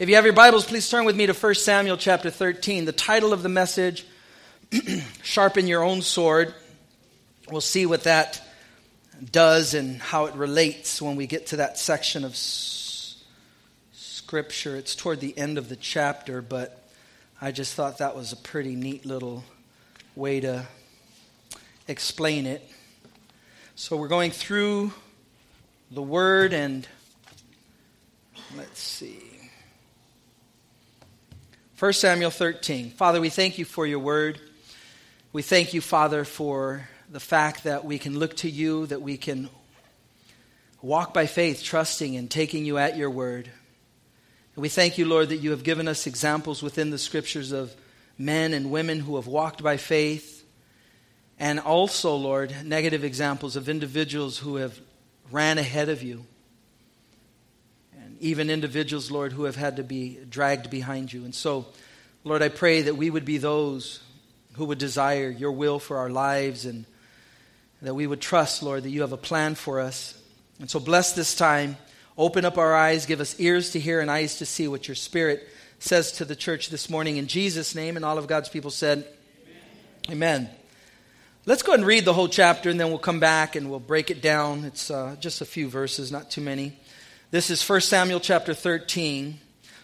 If you have your Bibles, please turn with me to 1 Samuel chapter 13. The title of the message, Sharpen Your Own Sword. We'll see what that does and how it relates when we get to that section of s- Scripture. It's toward the end of the chapter, but I just thought that was a pretty neat little way to explain it. So we're going through the Word and let's see. 1 Samuel 13. Father, we thank you for your word. We thank you, Father, for the fact that we can look to you, that we can walk by faith, trusting and taking you at your word. And we thank you, Lord, that you have given us examples within the scriptures of men and women who have walked by faith, and also, Lord, negative examples of individuals who have ran ahead of you even individuals, Lord, who have had to be dragged behind you. And so, Lord, I pray that we would be those who would desire your will for our lives and that we would trust, Lord, that you have a plan for us. And so, bless this time. Open up our eyes, give us ears to hear and eyes to see what your Spirit says to the church this morning. In Jesus' name, and all of God's people said, Amen. Amen. Let's go and read the whole chapter, and then we'll come back and we'll break it down. It's uh, just a few verses, not too many. This is 1 Samuel chapter 13.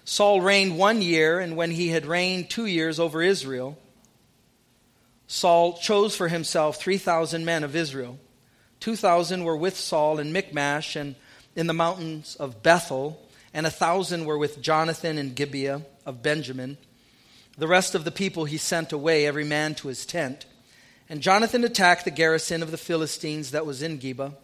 Saul reigned one year, and when he had reigned two years over Israel, Saul chose for himself 3,000 men of Israel. 2,000 were with Saul in Michmash and in the mountains of Bethel, and a 1,000 were with Jonathan in Gibeah of Benjamin. The rest of the people he sent away, every man to his tent. And Jonathan attacked the garrison of the Philistines that was in Geba,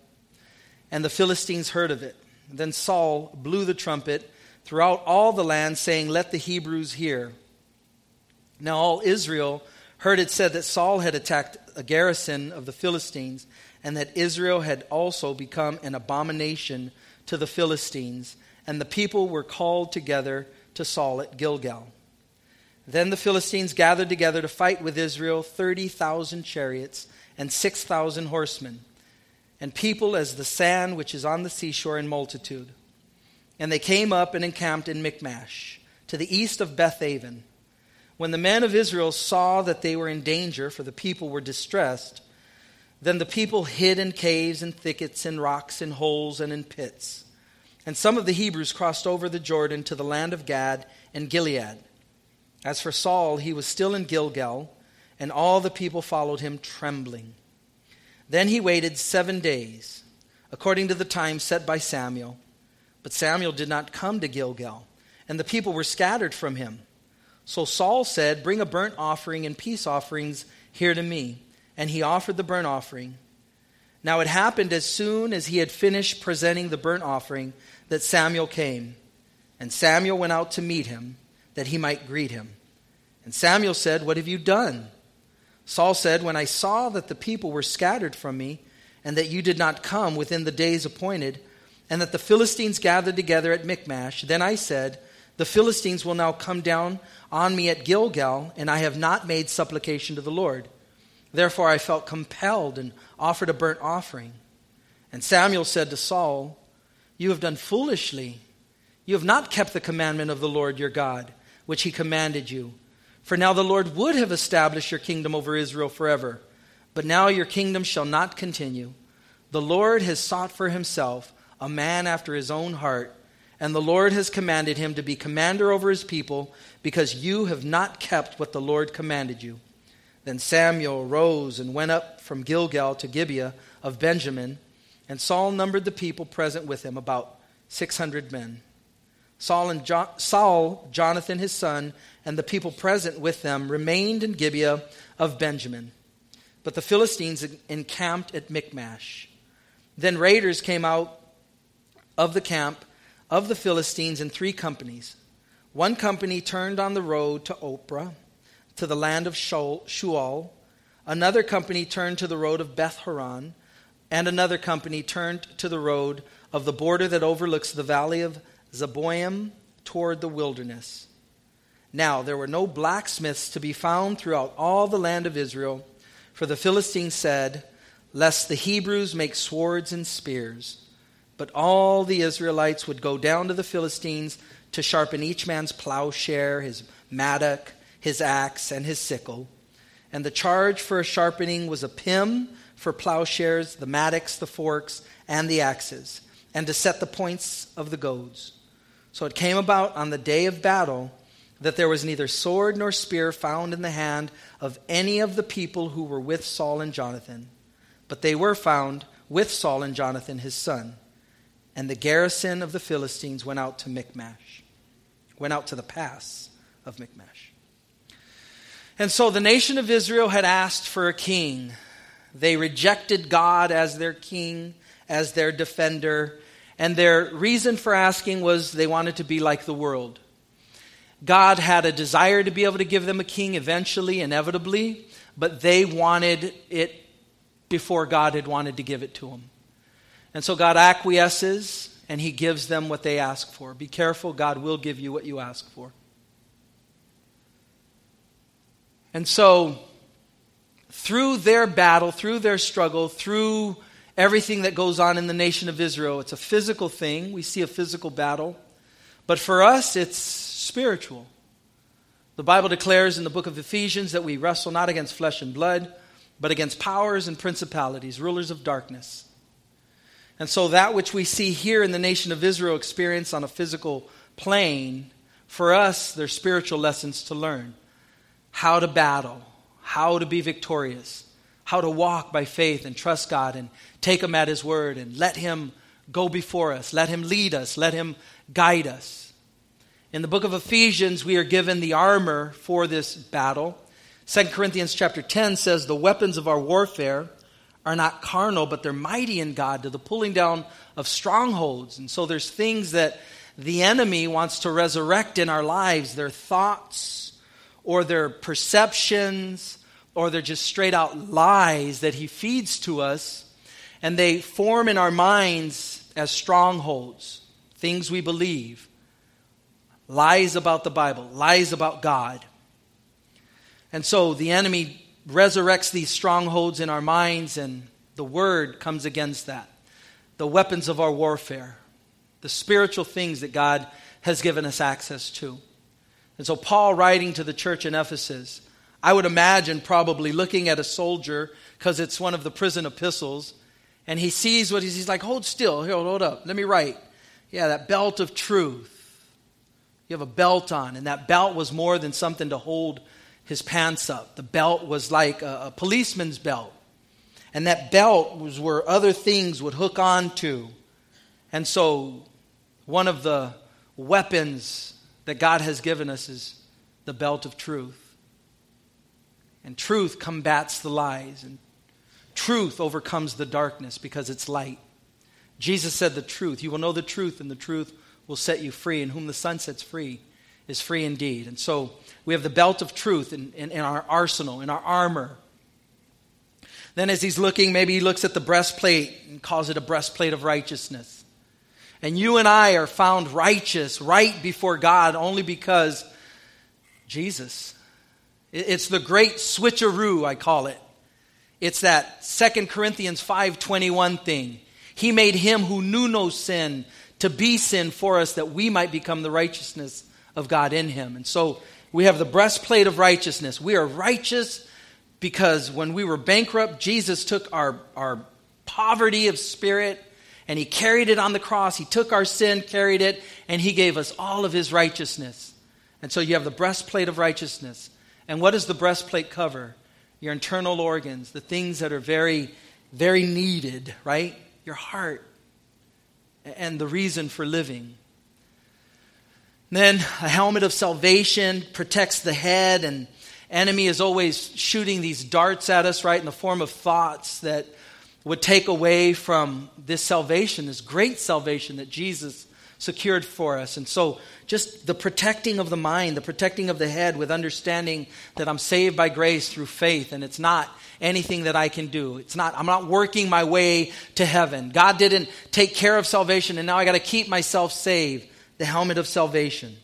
and the Philistines heard of it. Then Saul blew the trumpet throughout all the land, saying, Let the Hebrews hear. Now all Israel heard it said that Saul had attacked a garrison of the Philistines, and that Israel had also become an abomination to the Philistines. And the people were called together to Saul at Gilgal. Then the Philistines gathered together to fight with Israel 30,000 chariots and 6,000 horsemen and people as the sand which is on the seashore in multitude. And they came up and encamped in Michmash, to the east of Bethaven. When the men of Israel saw that they were in danger, for the people were distressed, then the people hid in caves and thickets and rocks and holes and in pits. And some of the Hebrews crossed over the Jordan to the land of Gad and Gilead. As for Saul, he was still in Gilgal, and all the people followed him trembling. Then he waited seven days, according to the time set by Samuel. But Samuel did not come to Gilgal, and the people were scattered from him. So Saul said, Bring a burnt offering and peace offerings here to me. And he offered the burnt offering. Now it happened as soon as he had finished presenting the burnt offering that Samuel came. And Samuel went out to meet him, that he might greet him. And Samuel said, What have you done? Saul said, When I saw that the people were scattered from me, and that you did not come within the days appointed, and that the Philistines gathered together at Michmash, then I said, The Philistines will now come down on me at Gilgal, and I have not made supplication to the Lord. Therefore I felt compelled and offered a burnt offering. And Samuel said to Saul, You have done foolishly. You have not kept the commandment of the Lord your God, which he commanded you. For now the Lord would have established your kingdom over Israel forever. But now your kingdom shall not continue. The Lord has sought for himself a man after his own heart, and the Lord has commanded him to be commander over his people, because you have not kept what the Lord commanded you. Then Samuel rose and went up from Gilgal to Gibeah of Benjamin, and Saul numbered the people present with him, about 600 men. Saul and jo- Saul, Jonathan his son, and the people present with them remained in Gibeah of Benjamin. But the Philistines encamped at Michmash. Then raiders came out of the camp of the Philistines in three companies. One company turned on the road to Ophrah, to the land of Shual. Another company turned to the road of Beth Horon. And another company turned to the road of the border that overlooks the valley of Zeboim toward the wilderness. Now there were no blacksmiths to be found throughout all the land of Israel, for the Philistines said, Lest the Hebrews make swords and spears. But all the Israelites would go down to the Philistines to sharpen each man's plowshare, his mattock, his axe, and his sickle. And the charge for sharpening was a pim for plowshares, the mattocks, the forks, and the axes, and to set the points of the goads. So it came about on the day of battle that there was neither sword nor spear found in the hand of any of the people who were with Saul and Jonathan, but they were found with Saul and Jonathan his son. And the garrison of the Philistines went out to Michmash, went out to the pass of Michmash. And so the nation of Israel had asked for a king. They rejected God as their king, as their defender, and their reason for asking was they wanted to be like the world. God had a desire to be able to give them a king eventually, inevitably, but they wanted it before God had wanted to give it to them. And so God acquiesces and he gives them what they ask for. Be careful, God will give you what you ask for. And so, through their battle, through their struggle, through everything that goes on in the nation of Israel, it's a physical thing. We see a physical battle. But for us, it's spiritual. The Bible declares in the book of Ephesians that we wrestle not against flesh and blood, but against powers and principalities, rulers of darkness. And so, that which we see here in the nation of Israel experience on a physical plane, for us, there's spiritual lessons to learn how to battle, how to be victorious, how to walk by faith and trust God and take Him at His word and let Him go before us, let Him lead us, let Him guide us. In the book of Ephesians, we are given the armor for this battle. 2 Corinthians chapter 10 says, The weapons of our warfare are not carnal, but they're mighty in God to the pulling down of strongholds. And so there's things that the enemy wants to resurrect in our lives their thoughts or their perceptions or they're just straight out lies that he feeds to us. And they form in our minds as strongholds, things we believe lies about the Bible, lies about God. And so the enemy resurrects these strongholds in our minds, and the word comes against that. The weapons of our warfare, the spiritual things that God has given us access to. And so, Paul, writing to the church in Ephesus, I would imagine probably looking at a soldier, because it's one of the prison epistles, and he sees what he's, he's like, hold still, here, hold up, let me write. Yeah, that belt of truth you have a belt on, and that belt was more than something to hold his pants up. The belt was like a, a policeman's belt. And that belt was where other things would hook onto. And so, one of the weapons that God has given us is the belt of truth. And truth combats the lies, and truth overcomes the darkness because it's light. Jesus said the truth. You will know the truth, and the truth will set you free, and whom the Son sets free is free indeed. And so we have the belt of truth in, in, in our arsenal, in our armor. Then, as he's looking, maybe he looks at the breastplate and calls it a breastplate of righteousness. And you and I are found righteous, right before God, only because Jesus. It's the great switcheroo, I call it. It's that Second Corinthians 5.21 thing. He made him who knew no sin to be sin for us that we might become the righteousness of God in him. And so we have the breastplate of righteousness. We are righteous because when we were bankrupt, Jesus took our, our poverty of spirit and he carried it on the cross. He took our sin, carried it, and he gave us all of his righteousness. And so you have the breastplate of righteousness. And what does the breastplate cover? Your internal organs, the things that are very, very needed, right? Your heart, and the reason for living. Then a helmet of salvation protects the head, and enemy is always shooting these darts at us, right, in the form of thoughts that would take away from this salvation, this great salvation that Jesus secured for us. And so, just the protecting of the mind, the protecting of the head with understanding that I'm saved by grace through faith, and it's not anything that I can do. It's not, I'm not working my way to heaven. God didn't take care of salvation, and now I got to keep myself saved. The helmet of salvation.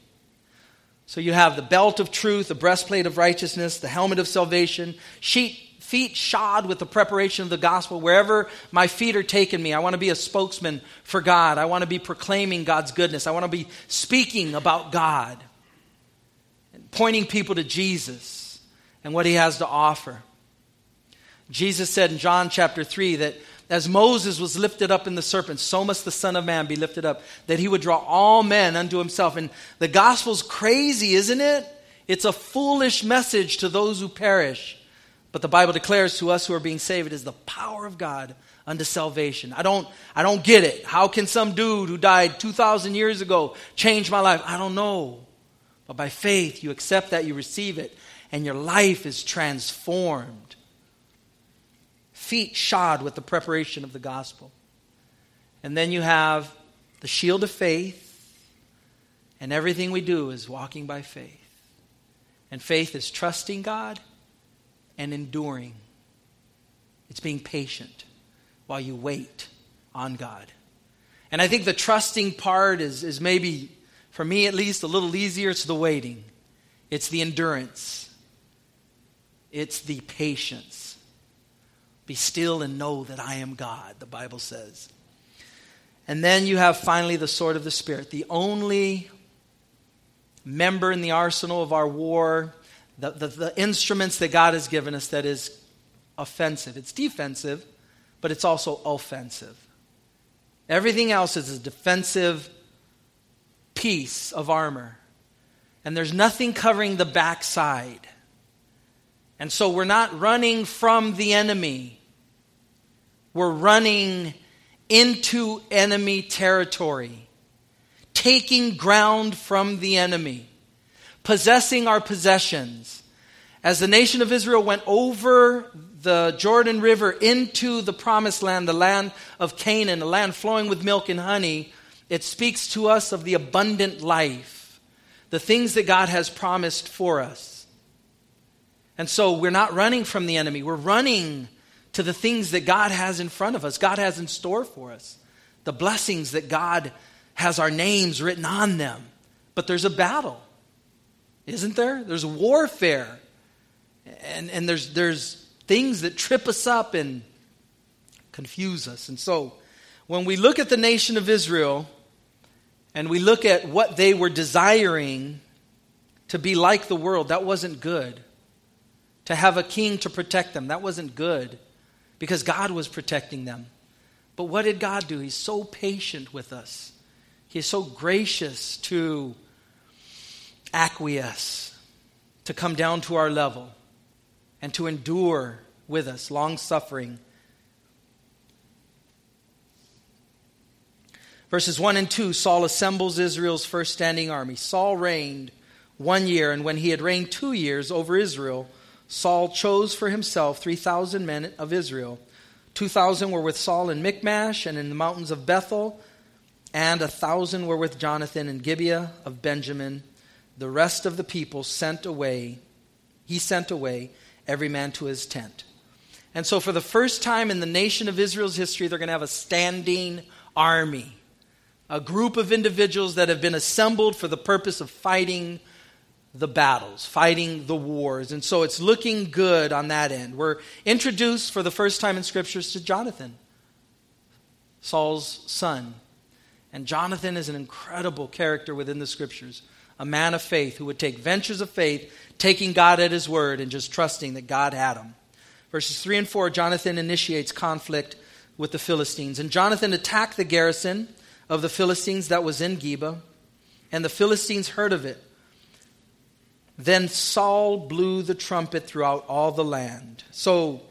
So you have the belt of truth, the breastplate of righteousness, the helmet of salvation, sheet, feet shod with the preparation of the gospel wherever my feet are taking me. I want to be a spokesman for God. I want to be proclaiming God's goodness. I want to be speaking about God and pointing people to Jesus and what he has to offer. Jesus said in John chapter 3 that as Moses was lifted up in the serpent, so must the Son of Man be lifted up, that he would draw all men unto himself. And the gospel's crazy, isn't it? It's a foolish message to those who perish. But the Bible declares to us who are being saved it is the power of God unto salvation. I don't, I don't get it. How can some dude who died 2,000 years ago change my life? I don't know. But by faith, you accept that, you receive it, and your life is transformed feet shod with the preparation of the gospel. And then you have the shield of faith, and everything we do is walking by faith. And faith is trusting God and enduring, it's being patient while you wait on God. And I think the trusting part is, is maybe, for me at least, a little easier. It's the waiting, it's the endurance, it's the patience. Be still and know that I am God, the Bible says. And then you have finally the sword of the Spirit, the only member in the arsenal of our war, the, the, the, instruments that God has given us that is offensive. It's defensive, but it's also offensive. Everything else is a defensive piece of armor. And there's nothing covering the backside. And so we're not running from the enemy we're running into enemy territory, taking ground from the enemy, possessing our possessions. As the nation of Israel went over the Jordan River into the promised land, the land of Canaan, a land flowing with milk and honey, it speaks to us of the abundant life, the things that God has promised for us. And so we're not running from the enemy, we're running to the things that God has in front of us, God has in store for us, the blessings that God has our names written on them. But there's a battle, isn't there? There's warfare. And, and there's, there's things that trip us up and confuse us. And so when we look at the nation of Israel and we look at what they were desiring to be like the world, that wasn't good. To have a king to protect them, that wasn't good because God was protecting them. But what did God do? He's so patient with us, He's so gracious to acquiesce, to come down to our level, and to endure with us, long suffering. Verses 1 and 2 Saul assembles Israel's first standing army. Saul reigned one year, and when he had reigned two years over Israel, Saul chose for himself 3,000 men of Israel. 2,000 were with Saul in Michmash and in the mountains of Bethel, and a 1,000 were with Jonathan in Gibeah of Benjamin. The rest of the people sent away, he sent away every man to his tent. And so, for the first time in the nation of Israel's history, they're going to have a standing army, a group of individuals that have been assembled for the purpose of fighting the battles, fighting the wars. And so it's looking good on that end. We're introduced for the first time in scriptures to Jonathan, Saul's son. And Jonathan is an incredible character within the scriptures, a man of faith who would take ventures of faith, taking God at his word and just trusting that God had him. Verses 3 and 4 Jonathan initiates conflict with the Philistines. And Jonathan attacked the garrison of the Philistines that was in Geba, and the Philistines heard of it. Then Saul blew the trumpet throughout all the land. So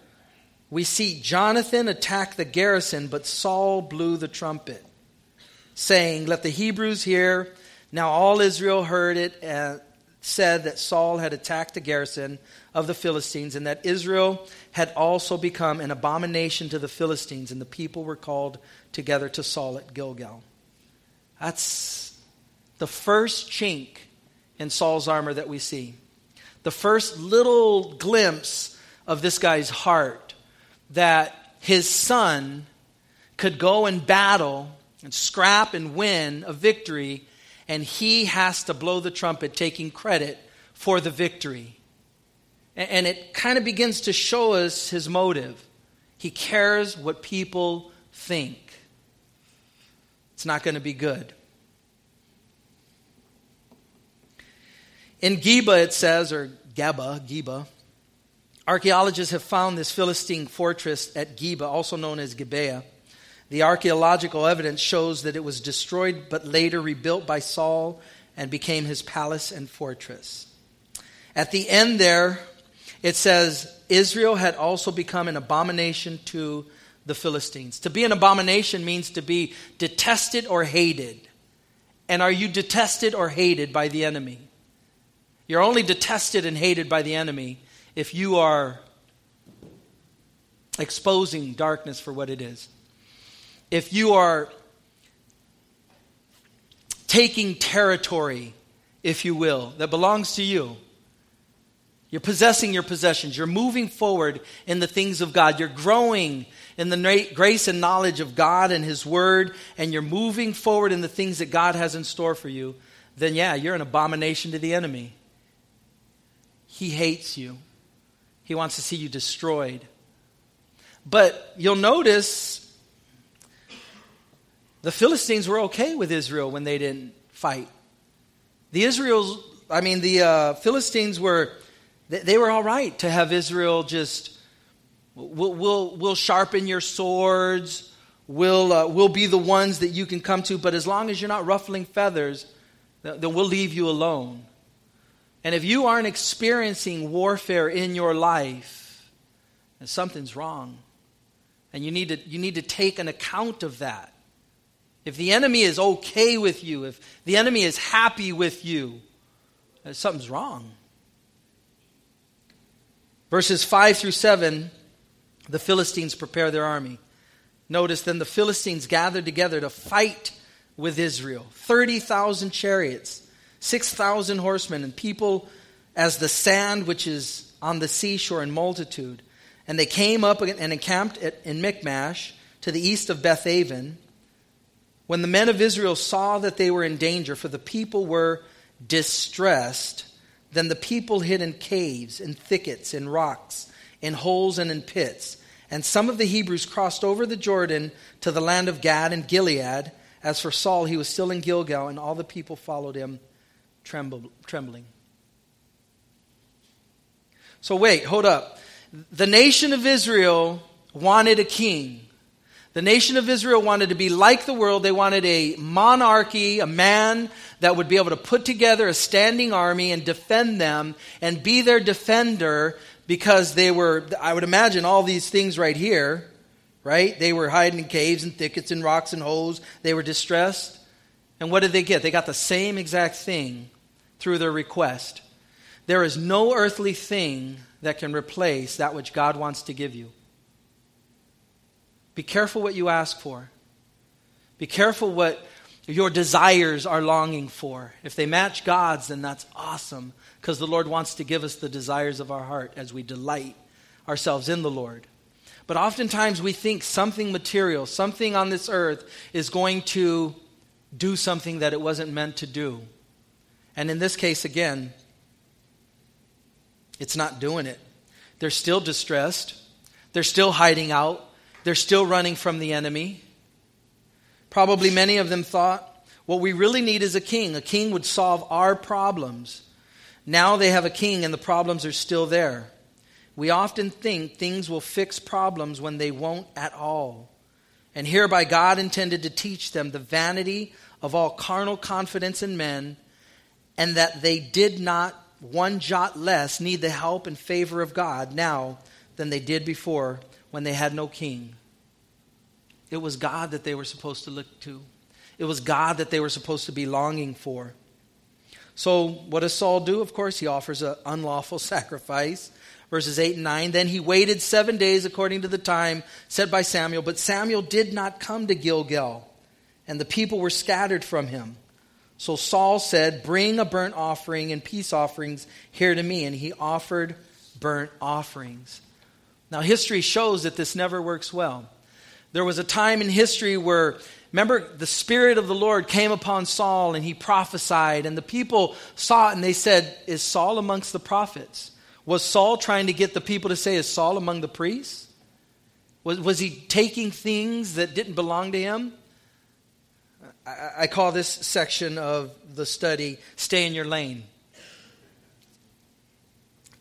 we see Jonathan attack the garrison, but Saul blew the trumpet, saying, Let the Hebrews hear. Now all Israel heard it and said that Saul had attacked the garrison of the Philistines, and that Israel had also become an abomination to the Philistines, and the people were called together to Saul at Gilgal. That's the first chink in Saul's armor that we see. The first little glimpse of this guy's heart that his son could go and battle and scrap and win a victory, and he has to blow the trumpet taking credit for the victory. And it kind of begins to show us his motive. He cares what people think. It's not going to be good. In Geba, it says, or Geba, Geba, archaeologists have found this Philistine fortress at Geba, also known as Gibeah. The archaeological evidence shows that it was destroyed but later rebuilt by Saul and became his palace and fortress. At the end there, it says, Israel had also become an abomination to the Philistines. To be an abomination means to be detested or hated. And are you detested or hated by the enemy? You're only detested and hated by the enemy if you are exposing darkness for what it is. If you are taking territory, if you will, that belongs to you. You're possessing your possessions. You're moving forward in the things of God. You're growing in the grace and knowledge of God and His Word, and you're moving forward in the things that God has in store for you. Then, yeah, you're an abomination to the enemy. He hates you, He wants to see you destroyed. But you'll notice the Philistines were okay with Israel when they didn't fight. The Israels, I mean, the uh, Philistines were, they were all right to have Israel just, we'll, we'll, we'll sharpen your swords, we'll, uh, we'll be the ones that you can come to, but as long as you're not ruffling feathers, then we'll leave you alone. And if you aren't experiencing warfare in your life, then something's wrong. And you need to, you need to take an account of that. If the enemy is okay with you, if the enemy is happy with you, uh, something's wrong. Verses 5 through 7, the Philistines prepare their army. Notice then the Philistines gathered together to fight with Israel 30,000 chariots, 6,000 horsemen, and people as the sand which is on the seashore in multitude. And they came up and encamped in Michmash to the east of Bethaven. When the men of Israel saw that they were in danger, for the people were distressed, then the people hid in caves, in thickets, in rocks, in holes, and in pits. And some of the Hebrews crossed over the Jordan to the land of Gad and Gilead. As for Saul, he was still in Gilgal, and all the people followed him trembling. So, wait, hold up. The nation of Israel wanted a king. The nation of Israel wanted to be like the world. They wanted a monarchy, a man that would be able to put together a standing army and defend them and be their defender because they were, I would imagine, all these things right here, right? They were hiding in caves and thickets and rocks and holes. They were distressed. And what did they get? They got the same exact thing through their request. There is no earthly thing that can replace that which God wants to give you. Be careful what you ask for. Be careful what your desires are longing for. If they match God's, then that's awesome because the Lord wants to give us the desires of our heart as we delight ourselves in the Lord. But oftentimes we think something material, something on this earth, is going to do something that it wasn't meant to do. And in this case, again, it's not doing it. They're still distressed, they're still hiding out, they're still running from the enemy. Probably many of them thought, what we really need is a king. A king would solve our problems. Now they have a king and the problems are still there. We often think things will fix problems when they won't at all. And hereby God intended to teach them the vanity of all carnal confidence in men, and that they did not one jot less need the help and favor of God now than they did before when they had no king. It was God that they were supposed to look to, it was God that they were supposed to be longing for. So, what does Saul do? Of course, he offers an unlawful sacrifice. Verses 8 and 9. Then he waited seven days according to the time set by Samuel, but Samuel did not come to Gilgal, and the people were scattered from him. So Saul said, Bring a burnt offering and peace offerings here to me. And he offered burnt offerings. Now, history shows that this never works well. There was a time in history where, remember, the Spirit of the Lord came upon Saul and he prophesied, and the people saw it and they said, Is Saul amongst the prophets? Was Saul trying to get the people to say, Is Saul among the priests? Was, was he taking things that didn't belong to him? I, I call this section of the study Stay in Your Lane.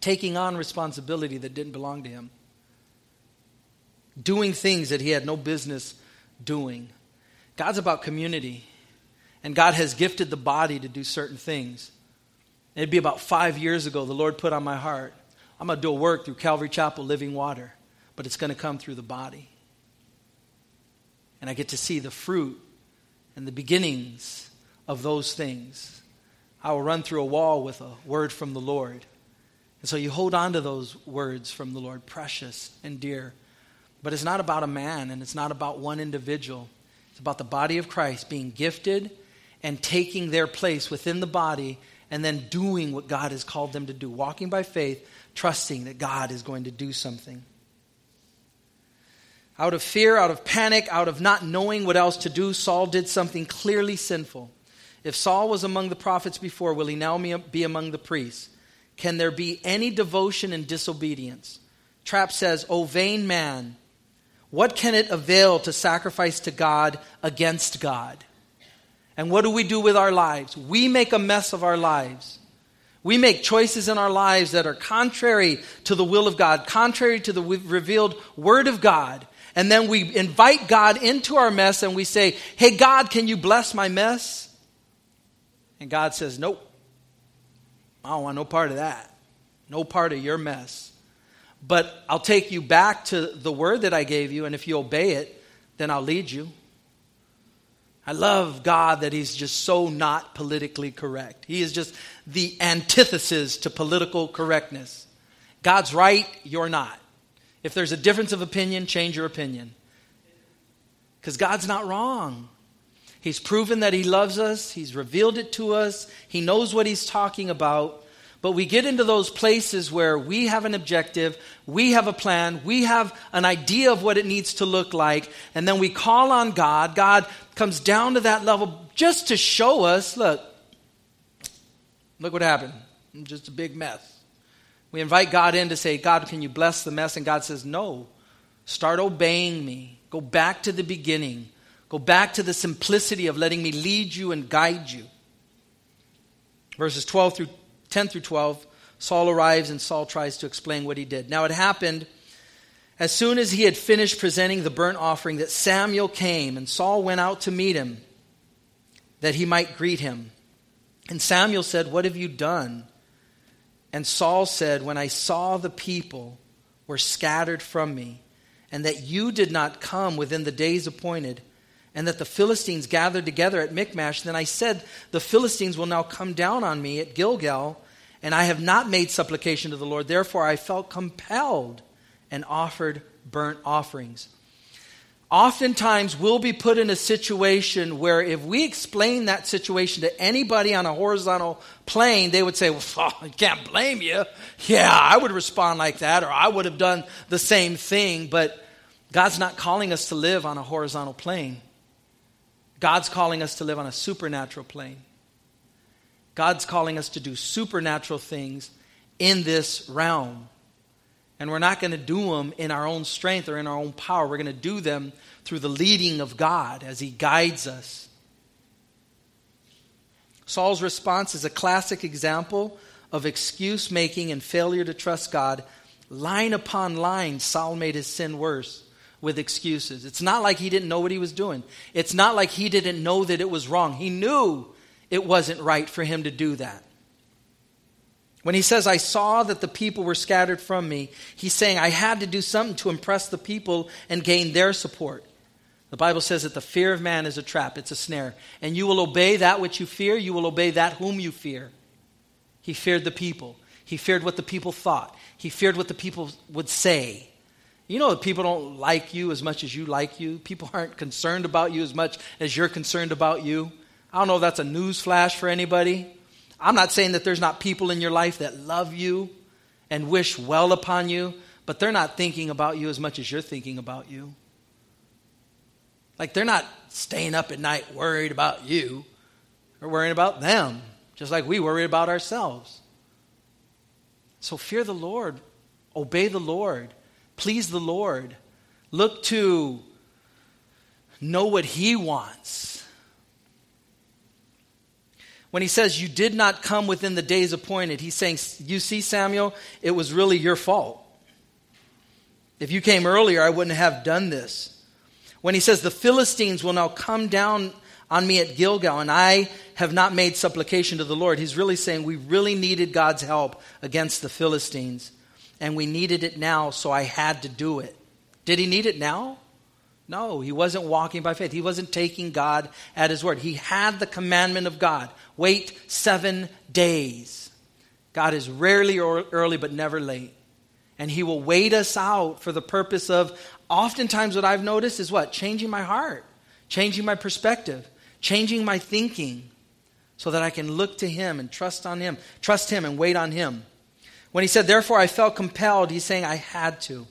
Taking on responsibility that didn't belong to him. Doing things that he had no business doing. God's about community. And God has gifted the body to do certain things. It'd be about five years ago, the Lord put on my heart, I'm going to do a work through Calvary Chapel Living Water, but it's going to come through the body. And I get to see the fruit and the beginnings of those things. I will run through a wall with a word from the Lord. And so you hold on to those words from the Lord, precious and dear. But it's not about a man and it's not about one individual. It's about the body of Christ being gifted and taking their place within the body and then doing what God has called them to do, walking by faith, trusting that God is going to do something. Out of fear, out of panic, out of not knowing what else to do, Saul did something clearly sinful. If Saul was among the prophets before, will he now be among the priests? Can there be any devotion and disobedience? Trapp says, O vain man, what can it avail to sacrifice to God against God? And what do we do with our lives? We make a mess of our lives. We make choices in our lives that are contrary to the will of God, contrary to the revealed Word of God. And then we invite God into our mess and we say, Hey, God, can you bless my mess? And God says, Nope. I don't want no part of that. No part of your mess. But I'll take you back to the word that I gave you, and if you obey it, then I'll lead you. I love God that He's just so not politically correct. He is just the antithesis to political correctness. God's right, you're not. If there's a difference of opinion, change your opinion. Because God's not wrong. He's proven that He loves us, He's revealed it to us, He knows what He's talking about. But we get into those places where we have an objective, we have a plan, we have an idea of what it needs to look like, and then we call on God. God comes down to that level just to show us look, look what happened. I'm just a big mess. We invite God in to say, God, can you bless the mess? And God says, No. Start obeying me. Go back to the beginning. Go back to the simplicity of letting me lead you and guide you. Verses 12 through 10 through 12, Saul arrives and Saul tries to explain what he did. Now it happened as soon as he had finished presenting the burnt offering that Samuel came, and Saul went out to meet him that he might greet him. And Samuel said, What have you done? And Saul said, When I saw the people were scattered from me, and that you did not come within the days appointed, and that the Philistines gathered together at Michmash, then I said, The Philistines will now come down on me at Gilgal, and I have not made supplication to the Lord. Therefore, I felt compelled and offered burnt offerings. Oftentimes, we'll be put in a situation where if we explain that situation to anybody on a horizontal plane, they would say, Well, I can't blame you. Yeah, I would respond like that, or I would have done the same thing. But God's not calling us to live on a horizontal plane. God's calling us to live on a supernatural plane. God's calling us to do supernatural things in this realm. And we're not going to do them in our own strength or in our own power. We're going to do them through the leading of God as He guides us. Saul's response is a classic example of excuse making and failure to trust God. Line upon line, Saul made his sin worse with excuses. It's not like he didn't know what he was doing. It's not like he didn't know that it was wrong. He knew it wasn't right for him to do that. When he says, I saw that the people were scattered from me, he's saying, I had to do something to impress the people and gain their support. The Bible says that the fear of man is a trap, it's a snare. And you will obey that which you fear, you will obey that whom you fear. He feared the people, he feared what the people thought, he feared what the people would say. You know that people don't like you as much as you like you. People aren't concerned about you as much as you're concerned about you. I don't know if that's a news flash for anybody. I'm not saying that there's not people in your life that love you and wish well upon you, but they're not thinking about you as much as you're thinking about you. Like they're not staying up at night worried about you, they're worrying about them, just like we worry about ourselves. So fear the Lord, obey the Lord, please the Lord. Look to know what He wants. When he says, You did not come within the days appointed, he's saying, You see, Samuel, it was really your fault. If you came earlier, I wouldn't have done this. When he says, The Philistines will now come down on me at Gilgal, and I have not made supplication to the Lord, he's really saying we really needed God's help against the Philistines, and we needed it now, so I had to do it. Did he need it now? No, he wasn't walking by faith. He wasn't taking God at his word. He had the commandment of God wait seven days. God is rarely early, but never late. And he will wait us out for the purpose of, oftentimes, what I've noticed is what? Changing my heart, changing my perspective, changing my thinking, so that I can look to him and trust on him, trust him and wait on him. When he said, Therefore I felt compelled, he's saying, I had to.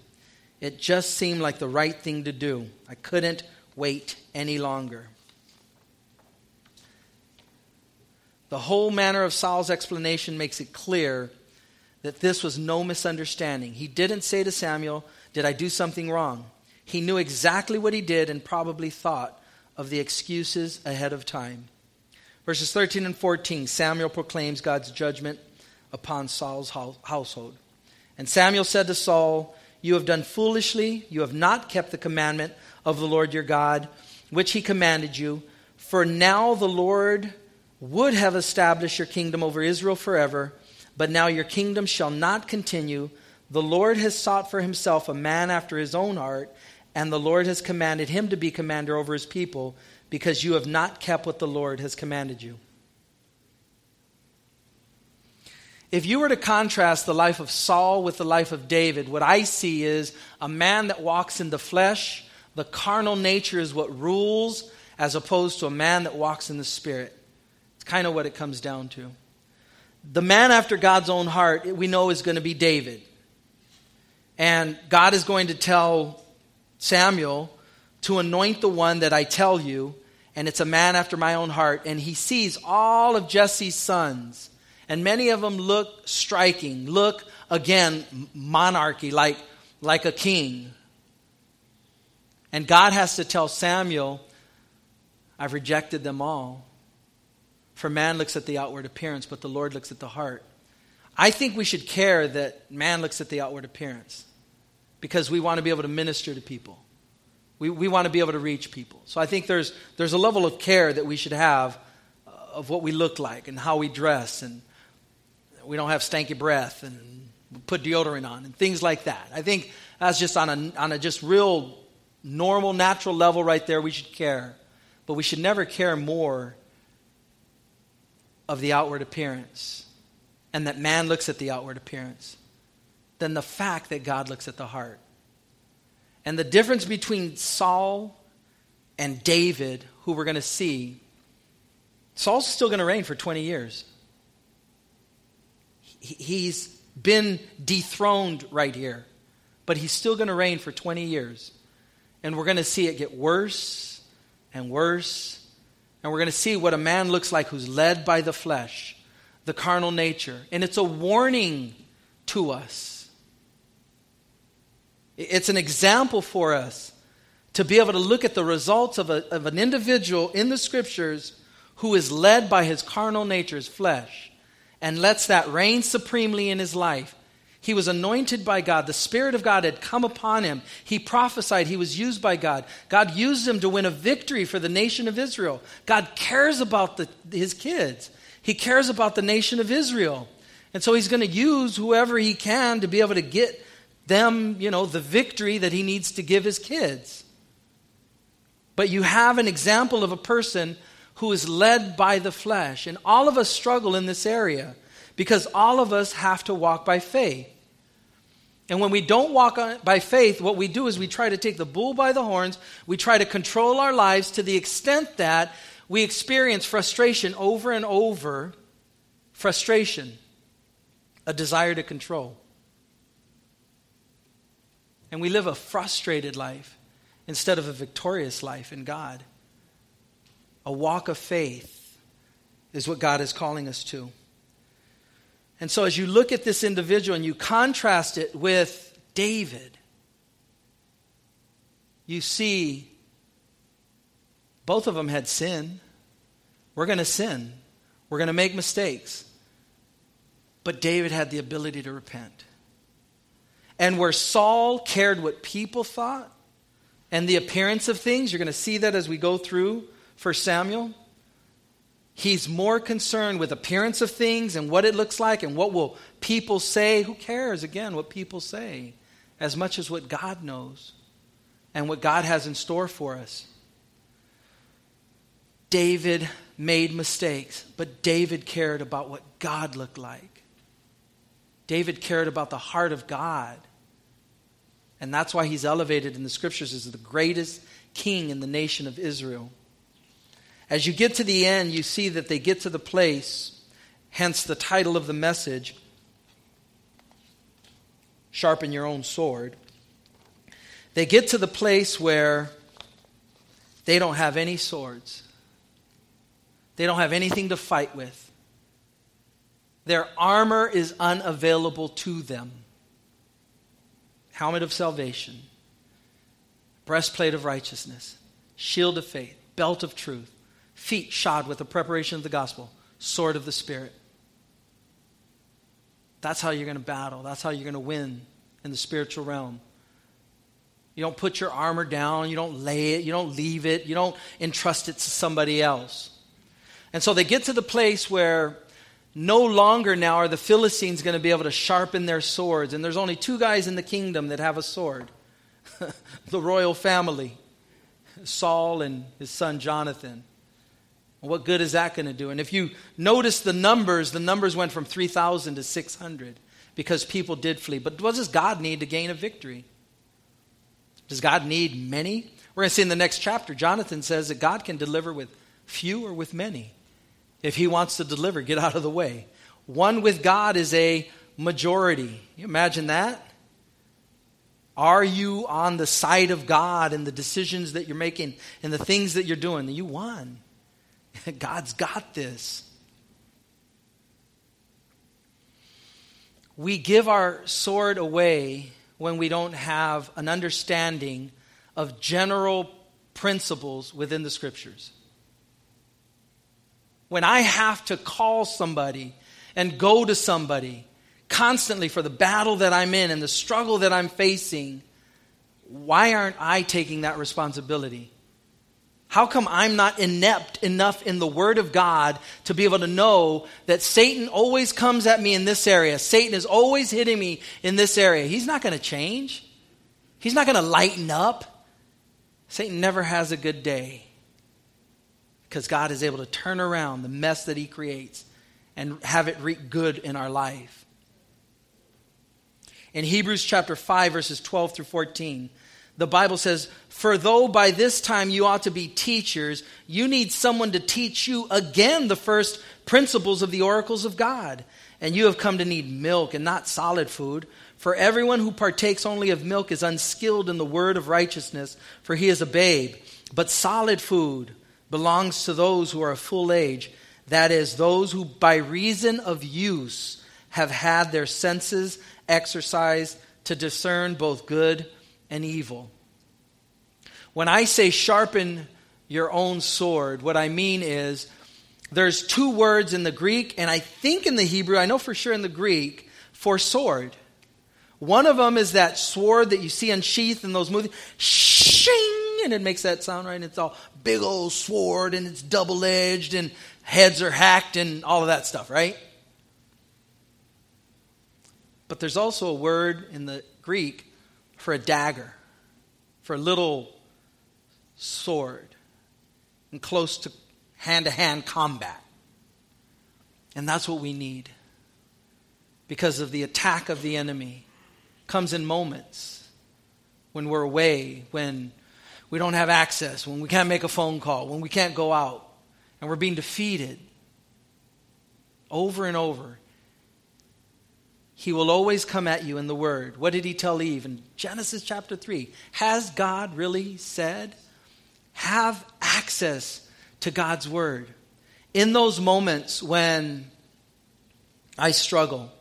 It just seemed like the right thing to do. I couldn't wait any longer. The whole manner of Saul's explanation makes it clear that this was no misunderstanding. He didn't say to Samuel, Did I do something wrong? He knew exactly what he did and probably thought of the excuses ahead of time. Verses 13 and 14 Samuel proclaims God's judgment upon Saul's household. And Samuel said to Saul, you have done foolishly. You have not kept the commandment of the Lord your God, which he commanded you. For now the Lord would have established your kingdom over Israel forever, but now your kingdom shall not continue. The Lord has sought for himself a man after his own heart, and the Lord has commanded him to be commander over his people, because you have not kept what the Lord has commanded you. If you were to contrast the life of Saul with the life of David, what I see is a man that walks in the flesh. The carnal nature is what rules, as opposed to a man that walks in the spirit. It's kind of what it comes down to. The man after God's own heart, we know, is going to be David. And God is going to tell Samuel to anoint the one that I tell you, and it's a man after my own heart. And he sees all of Jesse's sons and many of them look striking, look, again, monarchy, like, like a king. And God has to tell Samuel, I've rejected them all. For man looks at the outward appearance, but the Lord looks at the heart. I think we should care that man looks at the outward appearance because we want to be able to minister to people. We, we want to be able to reach people. So I think there's, there's a level of care that we should have uh, of what we look like and how we dress and we don't have stanky breath and put deodorant on and things like that. I think that's just on a, on a just real normal, natural level right there. We should care. But we should never care more of the outward appearance and that man looks at the outward appearance than the fact that God looks at the heart. And the difference between Saul and David, who we're going to see, Saul's still going to reign for 20 years he's been dethroned right here, but he's still going to reign for 20 years. And we're going to see it get worse and worse. And we're going to see what a man looks like who's led by the flesh, the carnal nature. And it's a warning to us. It's an example for us to be able to look at the results of, a, of an individual in the scriptures who is led by his carnal nature, his flesh and lets that reign supremely in his life. He was anointed by God. The Spirit of God had come upon him. He prophesied. He was used by God. God used him to win a victory for the nation of Israel. God cares about the, his kids, He cares about the nation of Israel. And so He's going to use whoever He can to be able to get them, you know, the victory that He needs to give His kids. But you have an example of a person who is led by the flesh. And all of us struggle in this area because all of us have to walk by faith. And when we don't walk by faith, what we do is we try to take the bull by the horns. We try to control our lives to the extent that we experience frustration over and over. Frustration, a desire to control. And we live a frustrated life instead of a victorious life in God. A walk of faith is what God is calling us to. And so, as you look at this individual and you contrast it with David, you see both of them had sin. We're going to sin, we're going to make mistakes. But David had the ability to repent. And where Saul cared what people thought and the appearance of things, you're going to see that as we go through for Samuel. He's more concerned with appearance of things and what it looks like and what will people say. Who cares, again, what people say, as much as what God knows and what God has in store for us. David made mistakes, but David cared about what God looked like. David cared about the heart of God. And that's why he's elevated in the scriptures as the greatest king in the nation of Israel. As you get to the end, you see that they get to the place, hence the title of the message Sharpen Your Own Sword. They get to the place where they don't have any swords, they don't have anything to fight with. Their armor is unavailable to them. Helmet of salvation, breastplate of righteousness, shield of faith, belt of truth, feet shod with the preparation of the gospel, sword of the Spirit. That's how you're going to battle. That's how you're going to win in the spiritual realm. You don't put your armor down, you don't lay it, you don't leave it, you don't entrust it to somebody else. And so they get to the place where no longer now are the Philistines going to be able to sharpen their swords. And there's only two guys in the kingdom that have a sword the royal family Saul and his son Jonathan. What good is that going to do? And if you notice the numbers, the numbers went from 3,000 to 600 because people did flee. But what does God need to gain a victory? Does God need many? We're going to see in the next chapter, Jonathan says that God can deliver with few or with many. If he wants to deliver, get out of the way. One with God is a majority. You imagine that? Are you on the side of God in the decisions that you're making and the things that you're doing? You won. God's got this. We give our sword away when we don't have an understanding of general principles within the scriptures when I have to call somebody and go to somebody constantly for the battle that I'm in and the struggle that I'm facing, why aren't I taking that responsibility? How come I'm not inept enough in the Word of God to be able to know that Satan always comes at me in this area? Satan is always hitting me in this area. He's not going to change, he's not going to lighten up. Satan never has a good day because God is able to turn around the mess that He creates and have it reap good in our life. In Hebrews chapter 5, verses 12 through 14, the Bible says, For though by this time you ought to be teachers, you need someone to teach you again the first principles of the oracles of God. And you have come to need milk and not solid food. For everyone who partakes only of milk is unskilled in the word of righteousness, for he is a babe. But solid food, belongs to those who are of full age, that is, those who by reason of use have had their senses exercised to discern both good and evil. When I say sharpen your own sword, what I mean is there's two words in the Greek, and I think in the Hebrew, I know for sure in the Greek, for sword. One of them is that sword that you see unsheathed in those movies. Shing! And it makes that sound right. And it's all big old sword and it's double edged and heads are hacked and all of that stuff, right? But there's also a word in the Greek for a dagger, for a little sword, and close to hand to hand combat. And that's what we need because of the attack of the enemy comes in moments when we're away, when we don't have access, when we can't make a phone call, when we can't go out, and we're being defeated over and over. He will always come at you in the Word. What did he tell Eve in Genesis chapter 3? Has God really said? Have access to God's Word. In those moments when I struggle,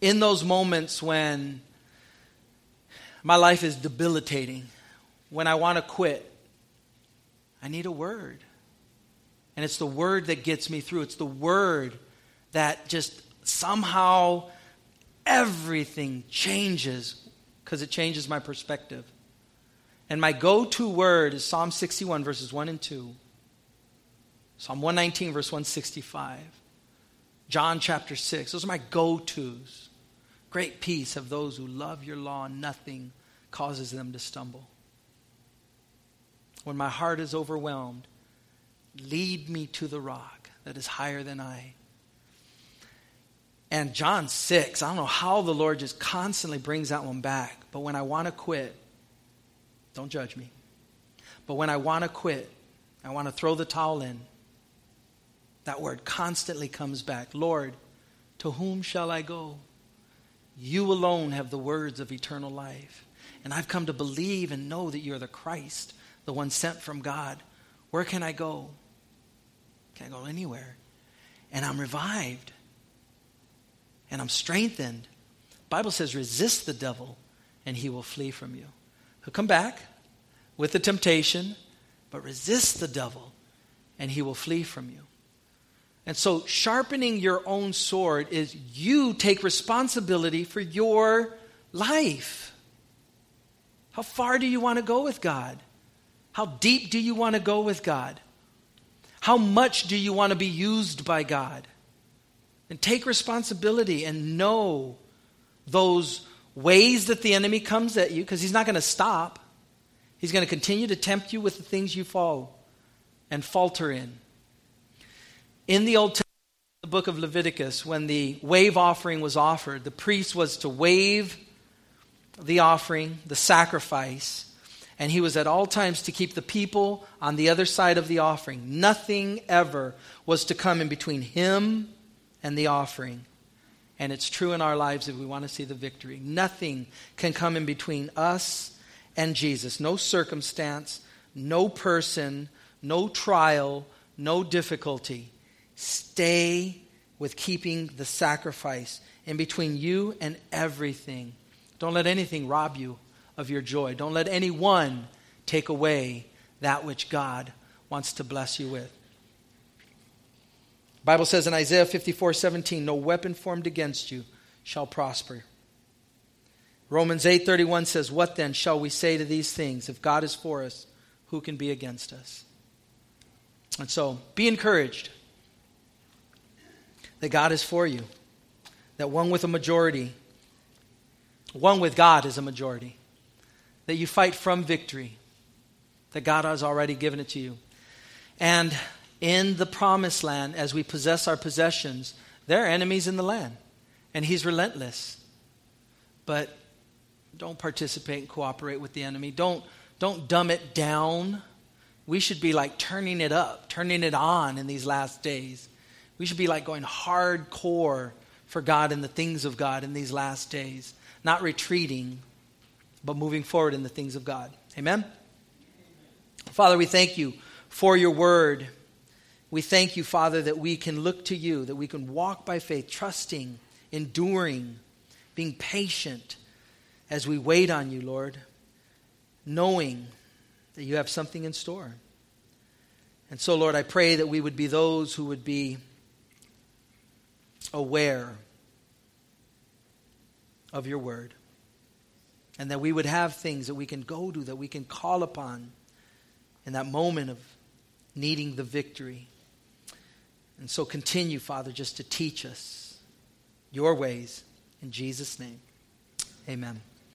in those moments when my life is debilitating, when I want to quit, I need a word. And it's the word that gets me through. It's the word that just somehow everything changes because it changes my perspective. And my go to word is Psalm 61, verses 1 and 2. Psalm 119, verse 165. John chapter 6. Those are my go tos. Great peace of those who love your law, nothing causes them to stumble. When my heart is overwhelmed, lead me to the rock that is higher than I. And John 6, I don't know how the Lord just constantly brings that one back. But when I want to quit, don't judge me. But when I want to quit, I want to throw the towel in, that word constantly comes back Lord, to whom shall I go? You alone have the words of eternal life. And I've come to believe and know that you're the Christ, the one sent from God. Where can I go? Can't go anywhere. And I'm revived. And I'm strengthened. Bible says resist the devil and he will flee from you. He'll come back with the temptation, but resist the devil and he will flee from you. And so, sharpening your own sword is you take responsibility for your life. How far do you want to go with God? How deep do you want to go with God? How much do you want to be used by God? And take responsibility and know those ways that the enemy comes at you because he's not going to stop. He's going to continue to tempt you with the things you fall and falter in. In the Old Testament, the book of Leviticus, when the wave offering was offered, the priest was to wave the offering, the sacrifice, and he was at all times to keep the people on the other side of the offering. Nothing ever was to come in between him and the offering. And it's true in our lives if we want to see the victory. Nothing can come in between us and Jesus. No circumstance, no person, no trial, no difficulty. Stay with keeping the sacrifice in between you and everything. Don't let anything rob you of your joy. Don't let anyone take away that which God wants to bless you with. Bible says in Isaiah 54 17, no weapon formed against you shall prosper. Romans 8:31 says, "What then shall we say to these things? If God is for us, who can be against us?" And so, be encouraged that God is for you. That one with a majority, one with God is a majority. That you fight from victory. That God has already given it to you. And in the promised land, as we possess our possessions, there are enemies in the land, and He's relentless. But don't participate and cooperate with the enemy. Don't, don't dumb it down. We should be like turning it up, turning it on in these last days. We should be like going hardcore for God and the things of God in these last days, not retreating, but moving forward in the things of God. Amen? Father, we thank you for your word. We thank you, Father, that we can look to you, that we can walk by faith, trusting, enduring, being patient as we wait on you, Lord, knowing that you have something in store. And so, Lord, I pray that we would be those who would be aware of your word. And that we would have things that we can go to, that we can call upon in that moment of needing the victory. And so continue, Father, just to teach us your ways. In Jesus' name, amen.